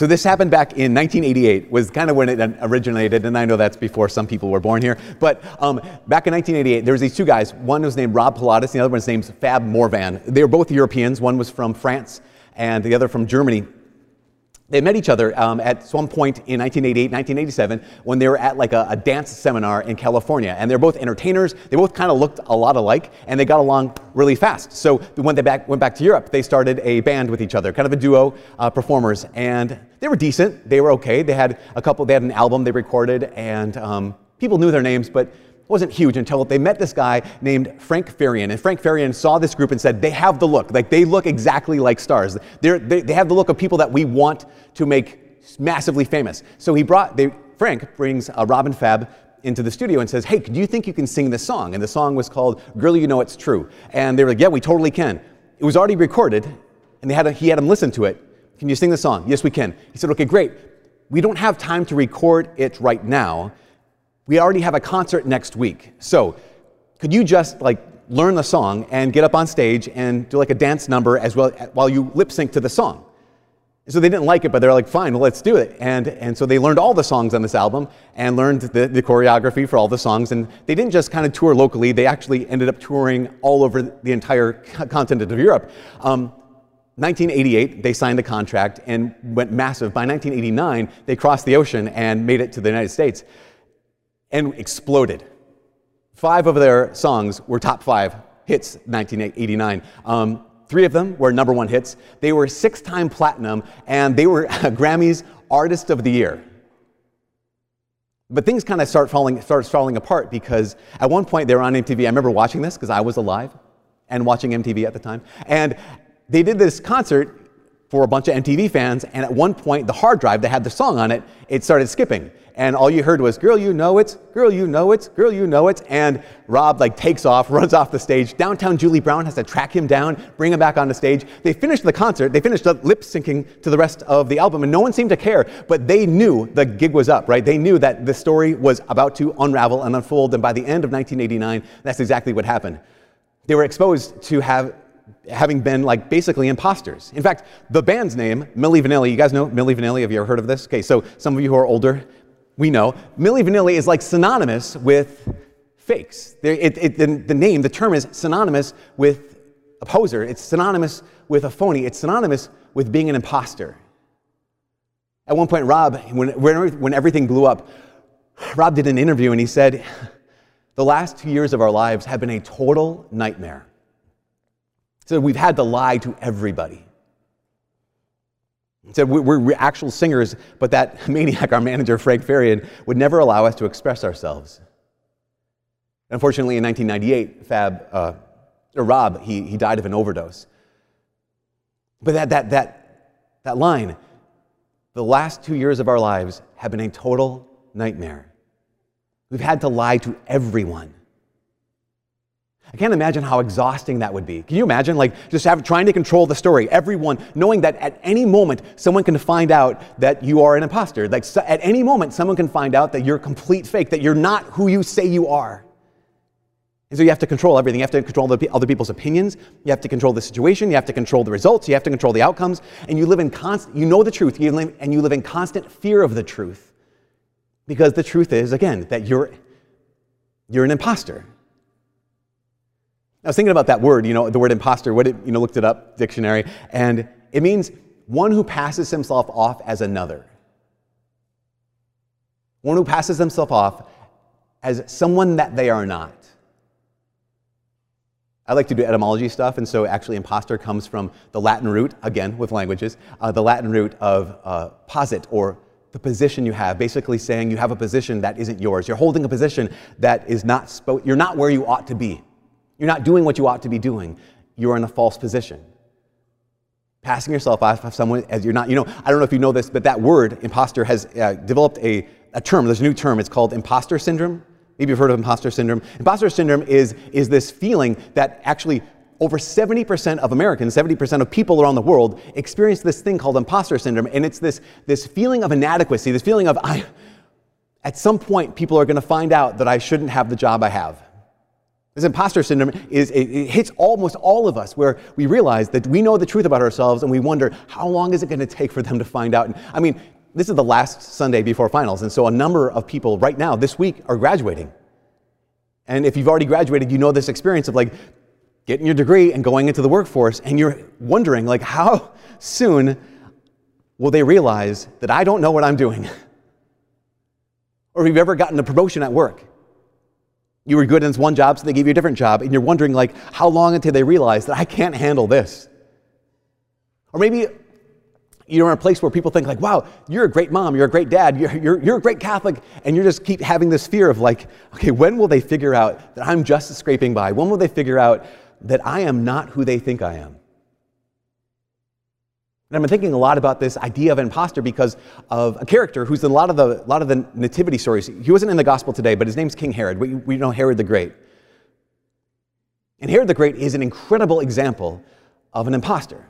So this happened back in 1988, was kind of when it originated, and I know that's before some people were born here. But um, back in 1988, there was these two guys. One was named Rob Pilatus, and the other one's named Fab Morvan. They were both Europeans. One was from France, and the other from Germany. They met each other um, at some point in 1988, 1987, when they were at like a, a dance seminar in California. And they're both entertainers. They both kind of looked a lot alike, and they got along really fast. So when they back, went back to Europe, they started a band with each other, kind of a duo uh, performers. And they were decent. They were okay. They had a couple. They had an album they recorded, and um, people knew their names, but wasn't huge until they met this guy named Frank Farian. And Frank Farian saw this group and said, they have the look. Like, they look exactly like stars. They're, they, they have the look of people that we want to make massively famous. So he brought, they, Frank brings uh, Rob and Fab into the studio and says, hey, do you think you can sing this song? And the song was called Girl, You Know It's True. And they were like, yeah, we totally can. It was already recorded, and they had a, he had him listen to it. Can you sing the song? Yes, we can. He said, okay, great. We don't have time to record it right now we already have a concert next week. So, could you just like learn the song and get up on stage and do like a dance number as well while you lip sync to the song? So they didn't like it, but they're like, fine, well, let's do it. And, and so they learned all the songs on this album and learned the, the choreography for all the songs. And they didn't just kind of tour locally, they actually ended up touring all over the entire continent of Europe. Um, 1988, they signed the contract and went massive. By 1989, they crossed the ocean and made it to the United States and exploded. Five of their songs were top five hits 1989. Um, three of them were number one hits. They were six time platinum, and they were Grammy's Artist of the Year. But things kind of start falling, start falling apart because at one point they were on MTV. I remember watching this because I was alive and watching MTV at the time. And they did this concert for a bunch of MTV fans, and at one point the hard drive that had the song on it, it started skipping and all you heard was, girl, you know it, girl, you know it, girl, you know it. And Rob like takes off, runs off the stage. Downtown Julie Brown has to track him down, bring him back on the stage. They finished the concert, they finished lip syncing to the rest of the album, and no one seemed to care, but they knew the gig was up, right? They knew that the story was about to unravel and unfold, and by the end of 1989, that's exactly what happened. They were exposed to have having been like basically imposters. In fact, the band's name, Milli Vanilli, you guys know Milli Vanilli? Have you ever heard of this? Okay, so some of you who are older, we know, Milli Vanilli is like synonymous with fakes. It, it, the, the name, the term is synonymous with a poser. It's synonymous with a phony. It's synonymous with being an imposter. At one point, Rob, when, when everything blew up, Rob did an interview and he said, The last two years of our lives have been a total nightmare. So we've had to lie to everybody. He said, We're actual singers, but that maniac, our manager, Frank Farian, would never allow us to express ourselves. Unfortunately, in 1998, Fab, uh, or Rob, he, he died of an overdose. But that, that, that, that line, the last two years of our lives have been a total nightmare. We've had to lie to everyone. I can't imagine how exhausting that would be. Can you imagine, like, just have, trying to control the story, everyone, knowing that at any moment someone can find out that you are an imposter. Like, so, at any moment, someone can find out that you're complete fake, that you're not who you say you are. And so you have to control everything. You have to control the, other people's opinions. You have to control the situation. You have to control the results. You have to control the outcomes. And you live in constant, you know the truth, you live, and you live in constant fear of the truth. Because the truth is, again, that you're, you're an imposter. I was thinking about that word, you know, the word imposter, what it, you know, looked it up, dictionary, and it means one who passes himself off as another. One who passes himself off as someone that they are not. I like to do etymology stuff, and so actually, imposter comes from the Latin root, again, with languages, uh, the Latin root of uh, posit, or the position you have, basically saying you have a position that isn't yours. You're holding a position that is not, spo- you're not where you ought to be. You're not doing what you ought to be doing. You're in a false position. Passing yourself off of someone as you're not, you know, I don't know if you know this, but that word, imposter, has uh, developed a, a term. There's a new term. It's called imposter syndrome. Maybe you've heard of imposter syndrome. Imposter syndrome is, is this feeling that actually over 70% of Americans, 70% of people around the world experience this thing called imposter syndrome. And it's this, this feeling of inadequacy, this feeling of, I, at some point, people are going to find out that I shouldn't have the job I have. This imposter syndrome is it, it hits almost all of us where we realize that we know the truth about ourselves and we wonder how long is it going to take for them to find out. And, I mean, this is the last Sunday before finals, and so a number of people right now this week are graduating. And if you've already graduated, you know this experience of like getting your degree and going into the workforce, and you're wondering like how soon will they realize that I don't know what I'm doing? or if you've ever gotten a promotion at work you were good in this one job, so they gave you a different job, and you're wondering, like, how long until they realize that I can't handle this? Or maybe you're in a place where people think, like, wow, you're a great mom, you're a great dad, you're, you're, you're a great Catholic, and you just keep having this fear of, like, okay, when will they figure out that I'm just scraping by? When will they figure out that I am not who they think I am? And I've been thinking a lot about this idea of imposter because of a character who's in a lot of the, lot of the nativity stories. He wasn't in the gospel today, but his name's King Herod. We, we know Herod the Great. And Herod the Great is an incredible example of an imposter.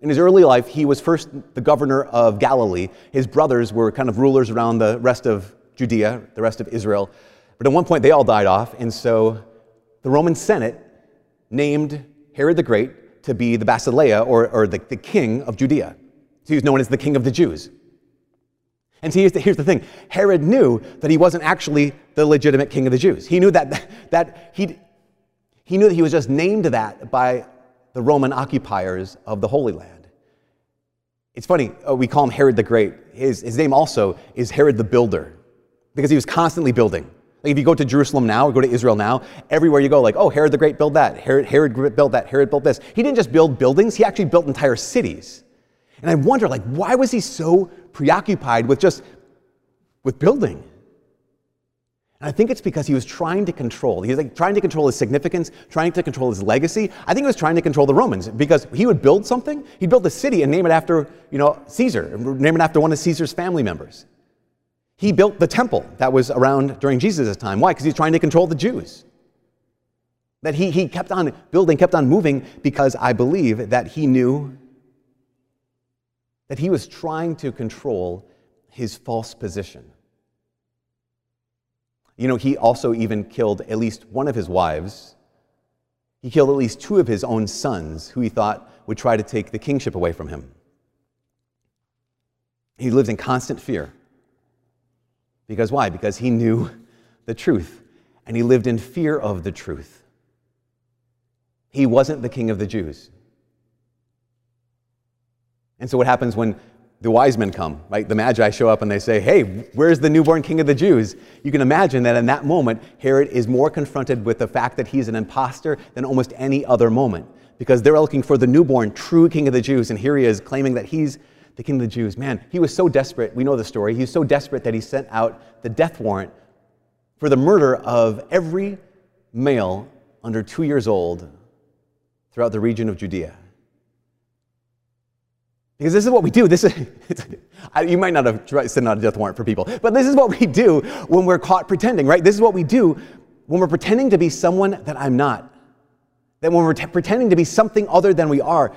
In his early life, he was first the governor of Galilee. His brothers were kind of rulers around the rest of Judea, the rest of Israel. But at one point, they all died off, and so the Roman Senate named Herod the Great to be the basileia, or, or the, the king of Judea. So he was known as the king of the Jews. And so here's the, here's the thing Herod knew that he wasn't actually the legitimate king of the Jews. He knew that, that he he knew that he was just named that by the Roman occupiers of the Holy Land. It's funny, uh, we call him Herod the Great. His, his name also is Herod the Builder because he was constantly building. Like if you go to Jerusalem now or go to Israel now, everywhere you go, like, oh, Herod the Great built that, Herod, Herod built that, Herod built this. He didn't just build buildings, he actually built entire cities. And I wonder, like, why was he so preoccupied with just with building? And I think it's because he was trying to control. He was like trying to control his significance, trying to control his legacy. I think he was trying to control the Romans because he would build something, he'd build a city and name it after, you know, Caesar, name it after one of Caesar's family members. He built the temple that was around during Jesus' time. Why? Because he's trying to control the Jews. That he, he kept on building, kept on moving, because I believe that he knew that he was trying to control his false position. You know, he also even killed at least one of his wives. He killed at least two of his own sons, who he thought would try to take the kingship away from him. He lived in constant fear. Because why? Because he knew the truth and he lived in fear of the truth. He wasn't the king of the Jews. And so, what happens when the wise men come, right? The Magi show up and they say, Hey, where's the newborn king of the Jews? You can imagine that in that moment, Herod is more confronted with the fact that he's an impostor than almost any other moment because they're looking for the newborn, true king of the Jews. And here he is claiming that he's the king of the Jews. Man, he was so desperate. We know the story. He was so desperate that he sent out the death warrant for the murder of every male under two years old throughout the region of Judea. Because this is what we do. This is, you might not have sent out a death warrant for people, but this is what we do when we're caught pretending, right? This is what we do when we're pretending to be someone that I'm not. That when we're t- pretending to be something other than we are.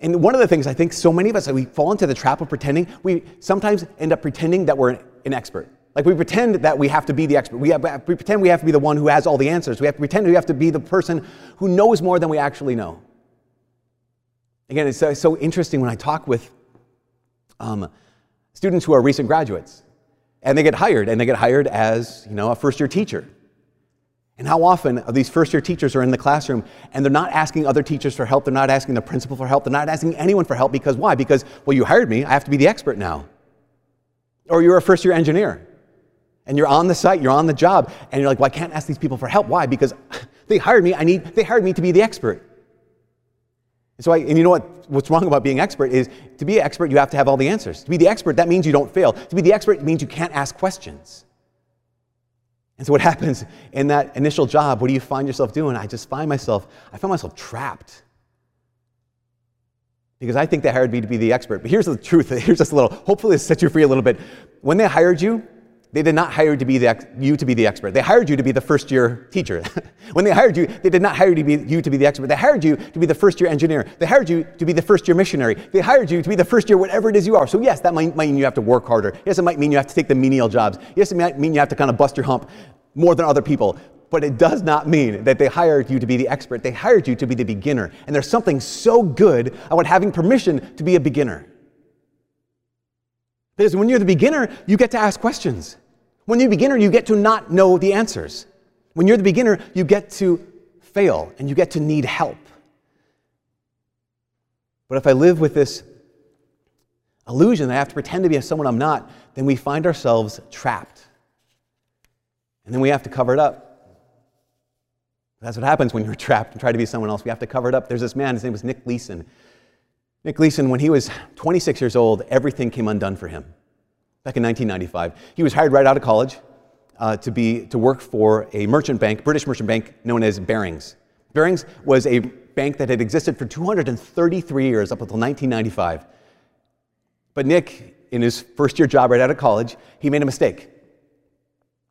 And one of the things I think so many of us, we fall into the trap of pretending, we sometimes end up pretending that we're an expert. Like we pretend that we have to be the expert. We, have, we pretend we have to be the one who has all the answers. We have to pretend we have to be the person who knows more than we actually know. Again, it's so, so interesting when I talk with um, students who are recent graduates and they get hired and they get hired as you know a first year teacher and how often these first year teachers are in the classroom and they're not asking other teachers for help, they're not asking the principal for help, they're not asking anyone for help because why? Because, well, you hired me, I have to be the expert now. Or you're a first year engineer and you're on the site, you're on the job, and you're like, well, I can't ask these people for help. Why? Because they hired me, I need, they hired me to be the expert. And so, I, and you know what? What's wrong about being expert is to be an expert, you have to have all the answers. To be the expert, that means you don't fail. To be the expert means you can't ask questions. And so what happens in that initial job? What do you find yourself doing? I just find myself, I find myself trapped. Because I think they hired me to be the expert. But here's the truth. Here's just a little, hopefully this sets you free a little bit. When they hired you, they did not hire to be the, you to be the expert. They hired you to be the first year teacher. when they hired you, they did not hire you to, be, you to be the expert. They hired you to be the first year engineer. They hired you to be the first year missionary. They hired you to be the first year whatever it is you are. So yes, that might mean you have to work harder. Yes, it might mean you have to take the menial jobs. Yes, it might mean you have to kind of bust your hump more than other people. but it does not mean that they hired you to be the expert. They hired you to be the beginner. And there's something so good about having permission to be a beginner. Because when you're the beginner, you get to ask questions. When you're a beginner, you get to not know the answers. When you're the beginner, you get to fail and you get to need help. But if I live with this illusion that I have to pretend to be someone I'm not, then we find ourselves trapped. And then we have to cover it up. That's what happens when you're trapped and try to be someone else. We have to cover it up. There's this man, his name was Nick Leeson. Nick Leeson, when he was 26 years old, everything came undone for him. Back in 1995, he was hired right out of college uh, to, be, to work for a merchant bank, British merchant bank known as Barings. Barings was a bank that had existed for 233 years up until 1995. But Nick, in his first year job right out of college, he made a mistake.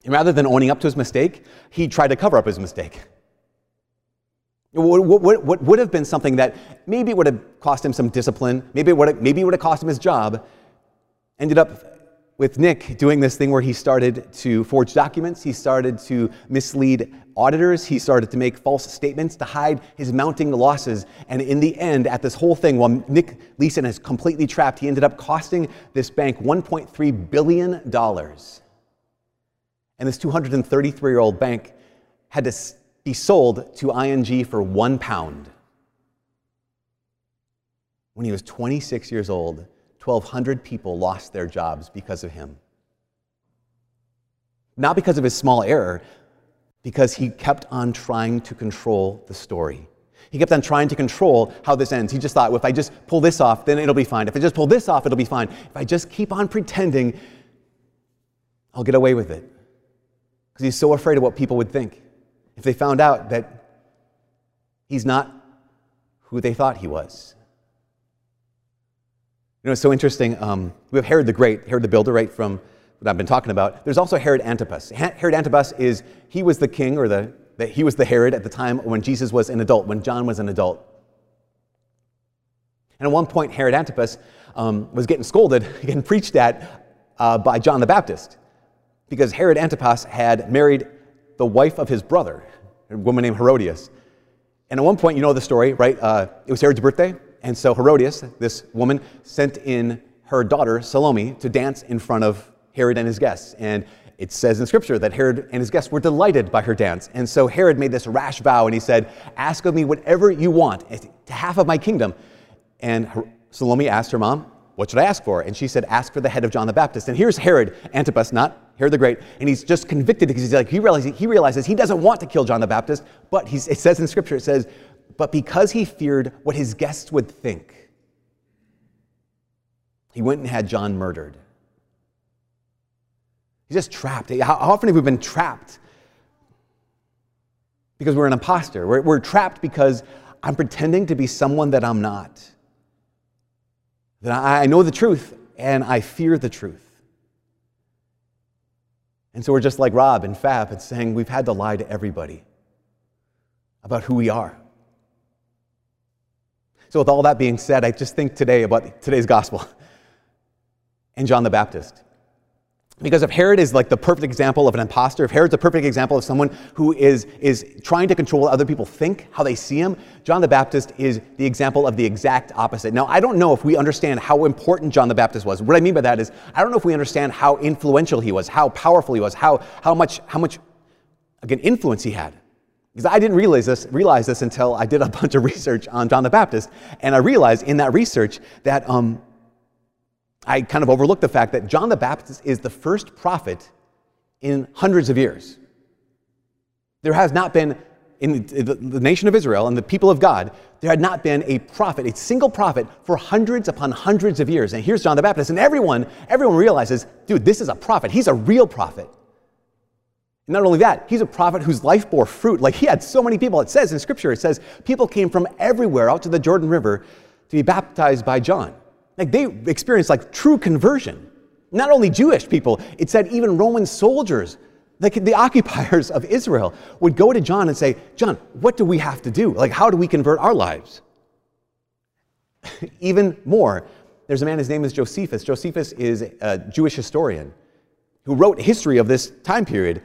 And rather than owning up to his mistake, he tried to cover up his mistake. What, what, what would have been something that maybe would have cost him some discipline, maybe it would have, maybe it would have cost him his job, ended up with Nick doing this thing where he started to forge documents, he started to mislead auditors, he started to make false statements to hide his mounting losses. And in the end, at this whole thing, while Nick Leeson is completely trapped, he ended up costing this bank $1.3 billion. And this 233 year old bank had to be sold to ING for one pound. When he was 26 years old, 1,200 people lost their jobs because of him. Not because of his small error, because he kept on trying to control the story. He kept on trying to control how this ends. He just thought, well, if I just pull this off, then it'll be fine. If I just pull this off, it'll be fine. If I just keep on pretending, I'll get away with it. Because he's so afraid of what people would think if they found out that he's not who they thought he was. You know, it's so interesting. Um, we have Herod the Great, Herod the Builder, right from what I've been talking about. There's also Herod Antipas. Herod Antipas is, he was the king, or the, the, he was the Herod at the time when Jesus was an adult, when John was an adult. And at one point, Herod Antipas um, was getting scolded, getting preached at uh, by John the Baptist, because Herod Antipas had married the wife of his brother, a woman named Herodias. And at one point, you know the story, right? Uh, it was Herod's birthday, and so Herodias, this woman, sent in her daughter Salome to dance in front of Herod and his guests. And it says in scripture that Herod and his guests were delighted by her dance. And so Herod made this rash vow and he said, Ask of me whatever you want, to half of my kingdom. And Salome asked her mom, What should I ask for? And she said, Ask for the head of John the Baptist. And here's Herod Antipas, not Herod the Great, and he's just convicted because he's like, he realizes, he realizes he doesn't want to kill John the Baptist, but it says in Scripture, it says, but because he feared what his guests would think, he went and had John murdered. He's just trapped. How often have we been trapped? Because we're an imposter. We're, we're trapped because I'm pretending to be someone that I'm not. That I know the truth and I fear the truth. And so we're just like Rob and Fab. It's saying we've had to lie to everybody about who we are. So, with all that being said, I just think today about today's gospel and John the Baptist. Because if Herod is like the perfect example of an impostor, if Herod's a perfect example of someone who is, is trying to control what other people think, how they see him, John the Baptist is the example of the exact opposite. Now, I don't know if we understand how important John the Baptist was. What I mean by that is, I don't know if we understand how influential he was, how powerful he was, how, how, much, how much, again, influence he had. Because I didn't realize this, realize this until I did a bunch of research on John the Baptist, and I realized in that research that um, I kind of overlooked the fact that John the Baptist is the first prophet in hundreds of years. There has not been, in the nation of Israel and the people of God, there had not been a prophet, a single prophet, for hundreds upon hundreds of years. And here's John the Baptist, and everyone, everyone realizes, dude, this is a prophet. He's a real prophet. And not only that, he's a prophet whose life bore fruit. Like he had so many people. It says in Scripture, it says people came from everywhere out to the Jordan River to be baptized by John. Like they experienced like true conversion. Not only Jewish people, it said even Roman soldiers, like the occupiers of Israel, would go to John and say, John, what do we have to do? Like, how do we convert our lives? even more, there's a man, his name is Josephus. Josephus is a Jewish historian who wrote history of this time period.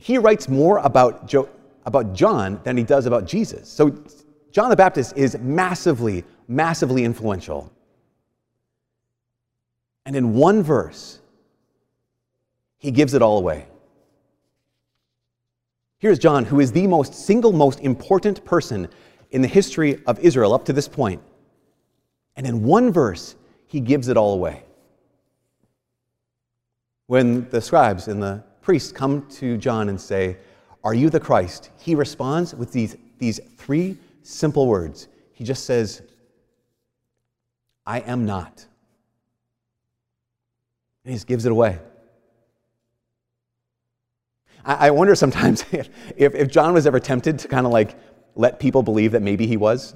He writes more about, jo- about John than he does about Jesus. So John the Baptist is massively, massively influential. And in one verse, he gives it all away. Here's John, who is the most single most important person in the history of Israel up to this point. And in one verse, he gives it all away. When the scribes and the priests come to John and say, Are you the Christ? He responds with these, these three simple words. He just says, I am not. And he just gives it away. I, I wonder sometimes if, if John was ever tempted to kind of like let people believe that maybe he was.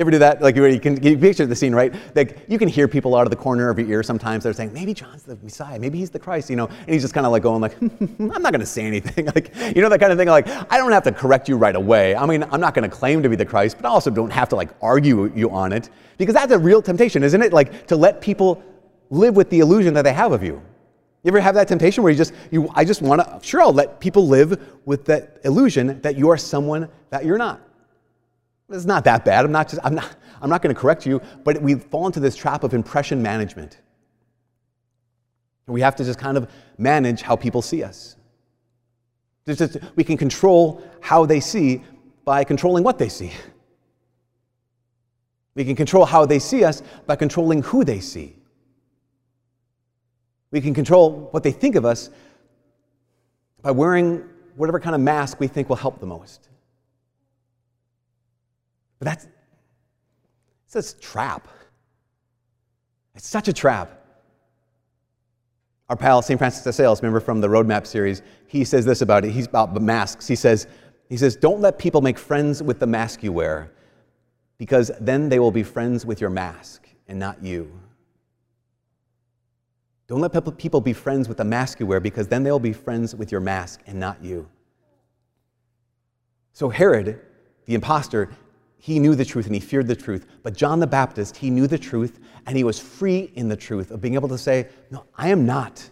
You ever do that? Like you can you picture the scene, right? Like you can hear people out of the corner of your ear sometimes. They're saying, maybe John's the Messiah, maybe he's the Christ, you know. And he's just kind of like going like, I'm not going to say anything, like you know that kind of thing. Like I don't have to correct you right away. I mean, I'm not going to claim to be the Christ, but I also don't have to like argue you on it because that's a real temptation, isn't it? Like to let people live with the illusion that they have of you. You ever have that temptation where you just, you, I just want to, sure, I'll let people live with that illusion that you are someone that you're not. It's not that bad. I'm not just, I'm not, I'm not going to correct you, but we fall into this trap of impression management. We have to just kind of manage how people see us. Just, we can control how they see by controlling what they see. We can control how they see us by controlling who they see. We can control what they think of us by wearing whatever kind of mask we think will help the most. But that's it's a trap. It's such a trap. Our pal St. Francis de Sales, remember from the Roadmap series, he says this about it. He's about masks. He says, he says, Don't let people make friends with the mask you wear, because then they will be friends with your mask and not you. Don't let people be friends with the mask you wear because then they'll be friends with your mask and not you. So, Herod, the impostor, he knew the truth and he feared the truth. But John the Baptist, he knew the truth and he was free in the truth of being able to say, No, I am not.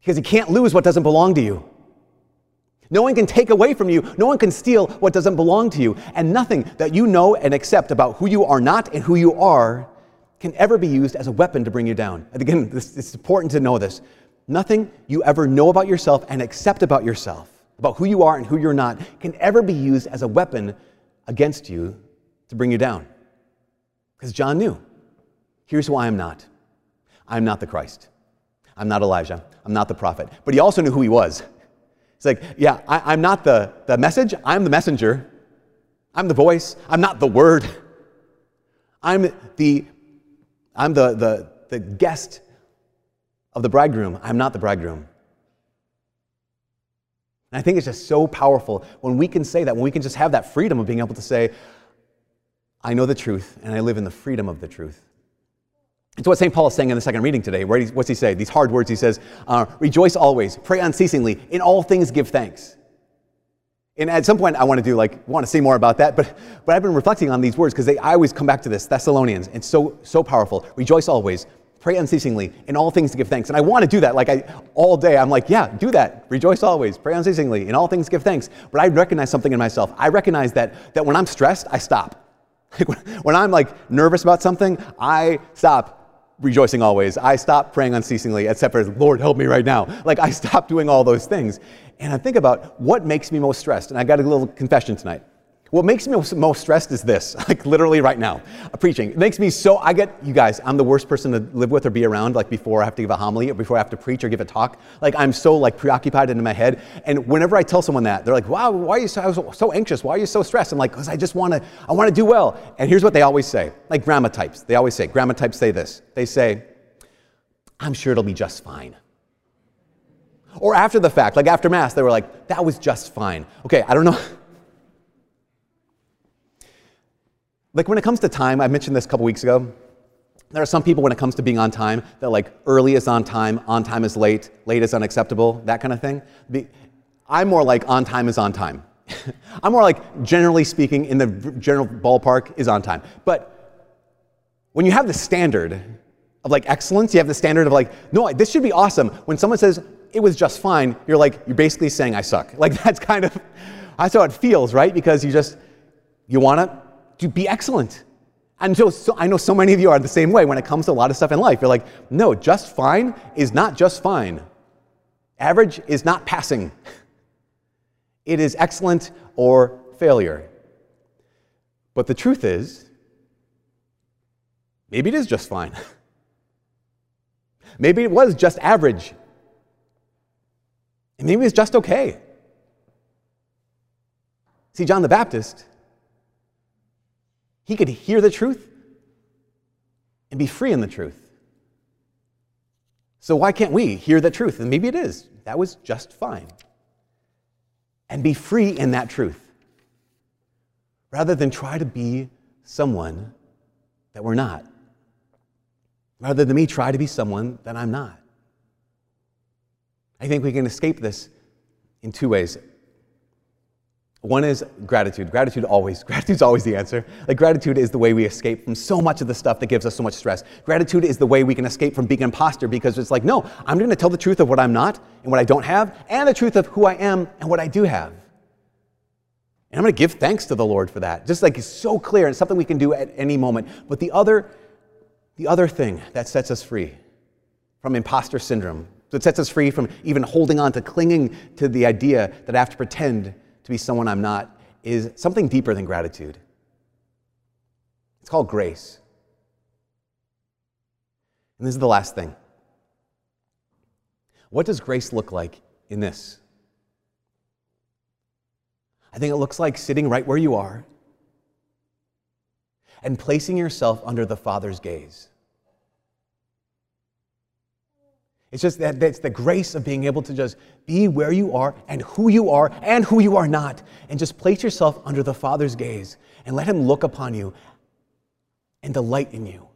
Because you can't lose what doesn't belong to you. No one can take away from you. No one can steal what doesn't belong to you. And nothing that you know and accept about who you are not and who you are can ever be used as a weapon to bring you down. And again, this, it's important to know this. Nothing you ever know about yourself and accept about yourself, about who you are and who you're not, can ever be used as a weapon against you to bring you down. Because John knew here's who I am not I'm not the Christ, I'm not Elijah, I'm not the prophet. But he also knew who he was. He's like, yeah, I, I'm not the, the message, I'm the messenger. I'm the voice, I'm not the word. I'm the I'm the, the, the guest of the bridegroom. I'm not the bridegroom. And I think it's just so powerful when we can say that, when we can just have that freedom of being able to say, I know the truth and I live in the freedom of the truth. It's what St. Paul is saying in the second reading today. What's he say? These hard words. He says, uh, Rejoice always, pray unceasingly, in all things give thanks. And at some point, I want to do like want to say more about that, but but I've been reflecting on these words because they I always come back to this Thessalonians. It's so so powerful. Rejoice always, pray unceasingly, in all things to give thanks. And I want to do that. Like I all day, I'm like, yeah, do that. Rejoice always, pray unceasingly, in all things give thanks. But I recognize something in myself. I recognize that that when I'm stressed, I stop. When I'm like nervous about something, I stop rejoicing always. I stop praying unceasingly, except for Lord, help me right now. Like I stop doing all those things and I think about what makes me most stressed. And I got a little confession tonight. What makes me most stressed is this, like literally right now, uh, preaching. It makes me so, I get, you guys, I'm the worst person to live with or be around, like before I have to give a homily or before I have to preach or give a talk. Like I'm so like preoccupied in my head. And whenever I tell someone that, they're like, wow, why are you so, so anxious? Why are you so stressed? I'm like, because I just want to, I want to do well. And here's what they always say, like grandma types. They always say, grandma types say this. They say, I'm sure it'll be just fine. Or after the fact, like after Mass, they were like, that was just fine. Okay, I don't know. like when it comes to time, I mentioned this a couple weeks ago. There are some people when it comes to being on time that like early is on time, on time is late, late is unacceptable, that kind of thing. I'm more like on time is on time. I'm more like generally speaking in the general ballpark is on time. But when you have the standard of like excellence, you have the standard of like, no, this should be awesome. When someone says it was just fine, you're like, you're basically saying I suck. Like that's kind of, that's how it feels, right? Because you just, you want to be excellent. And so, so, I know so many of you are the same way when it comes to a lot of stuff in life. You're like, no, just fine is not just fine. Average is not passing. It is excellent or failure. But the truth is, maybe it is just fine. maybe it was just average. And maybe it's just okay. See, John the Baptist, he could hear the truth and be free in the truth. So why can't we hear the truth? And maybe it is. That was just fine. And be free in that truth. Rather than try to be someone that we're not. Rather than me try to be someone that I'm not. I think we can escape this in two ways. One is gratitude. Gratitude always, gratitude's always the answer. Like gratitude is the way we escape from so much of the stuff that gives us so much stress. Gratitude is the way we can escape from being an imposter because it's like, no, I'm going to tell the truth of what I'm not and what I don't have, and the truth of who I am and what I do have. And I'm going to give thanks to the Lord for that. Just like it's so clear and something we can do at any moment. But the other, the other thing that sets us free from imposter syndrome, that sets us free from even holding on to clinging to the idea that I have to pretend to be someone I'm not is something deeper than gratitude. It's called grace. And this is the last thing. What does grace look like in this? I think it looks like sitting right where you are and placing yourself under the Father's gaze. It's just that it's the grace of being able to just be where you are and who you are and who you are not, and just place yourself under the Father's gaze and let Him look upon you and delight in you.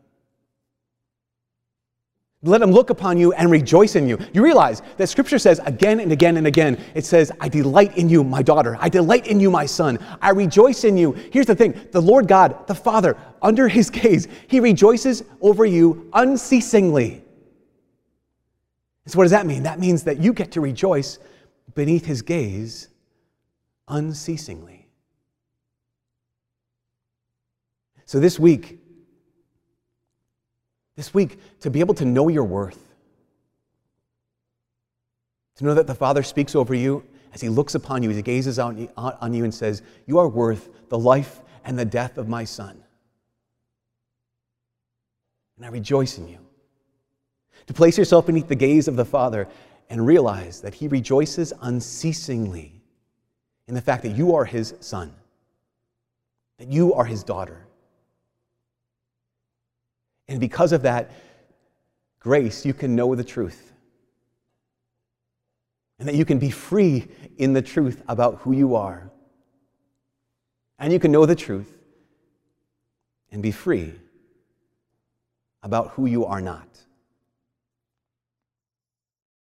Let him look upon you and rejoice in you. You realize that scripture says again and again and again, it says, I delight in you, my daughter. I delight in you, my son. I rejoice in you. Here's the thing the Lord God, the Father, under his gaze, he rejoices over you unceasingly. So, what does that mean? That means that you get to rejoice beneath his gaze unceasingly. So, this week, this week, to be able to know your worth, to know that the Father speaks over you as he looks upon you, as he gazes on you and says, You are worth the life and the death of my Son. And I rejoice in you to place yourself beneath the gaze of the Father and realize that He rejoices unceasingly in the fact that you are His son, that you are His daughter. And because of that grace, you can know the truth. And that you can be free in the truth about who you are. And you can know the truth and be free about who you are not.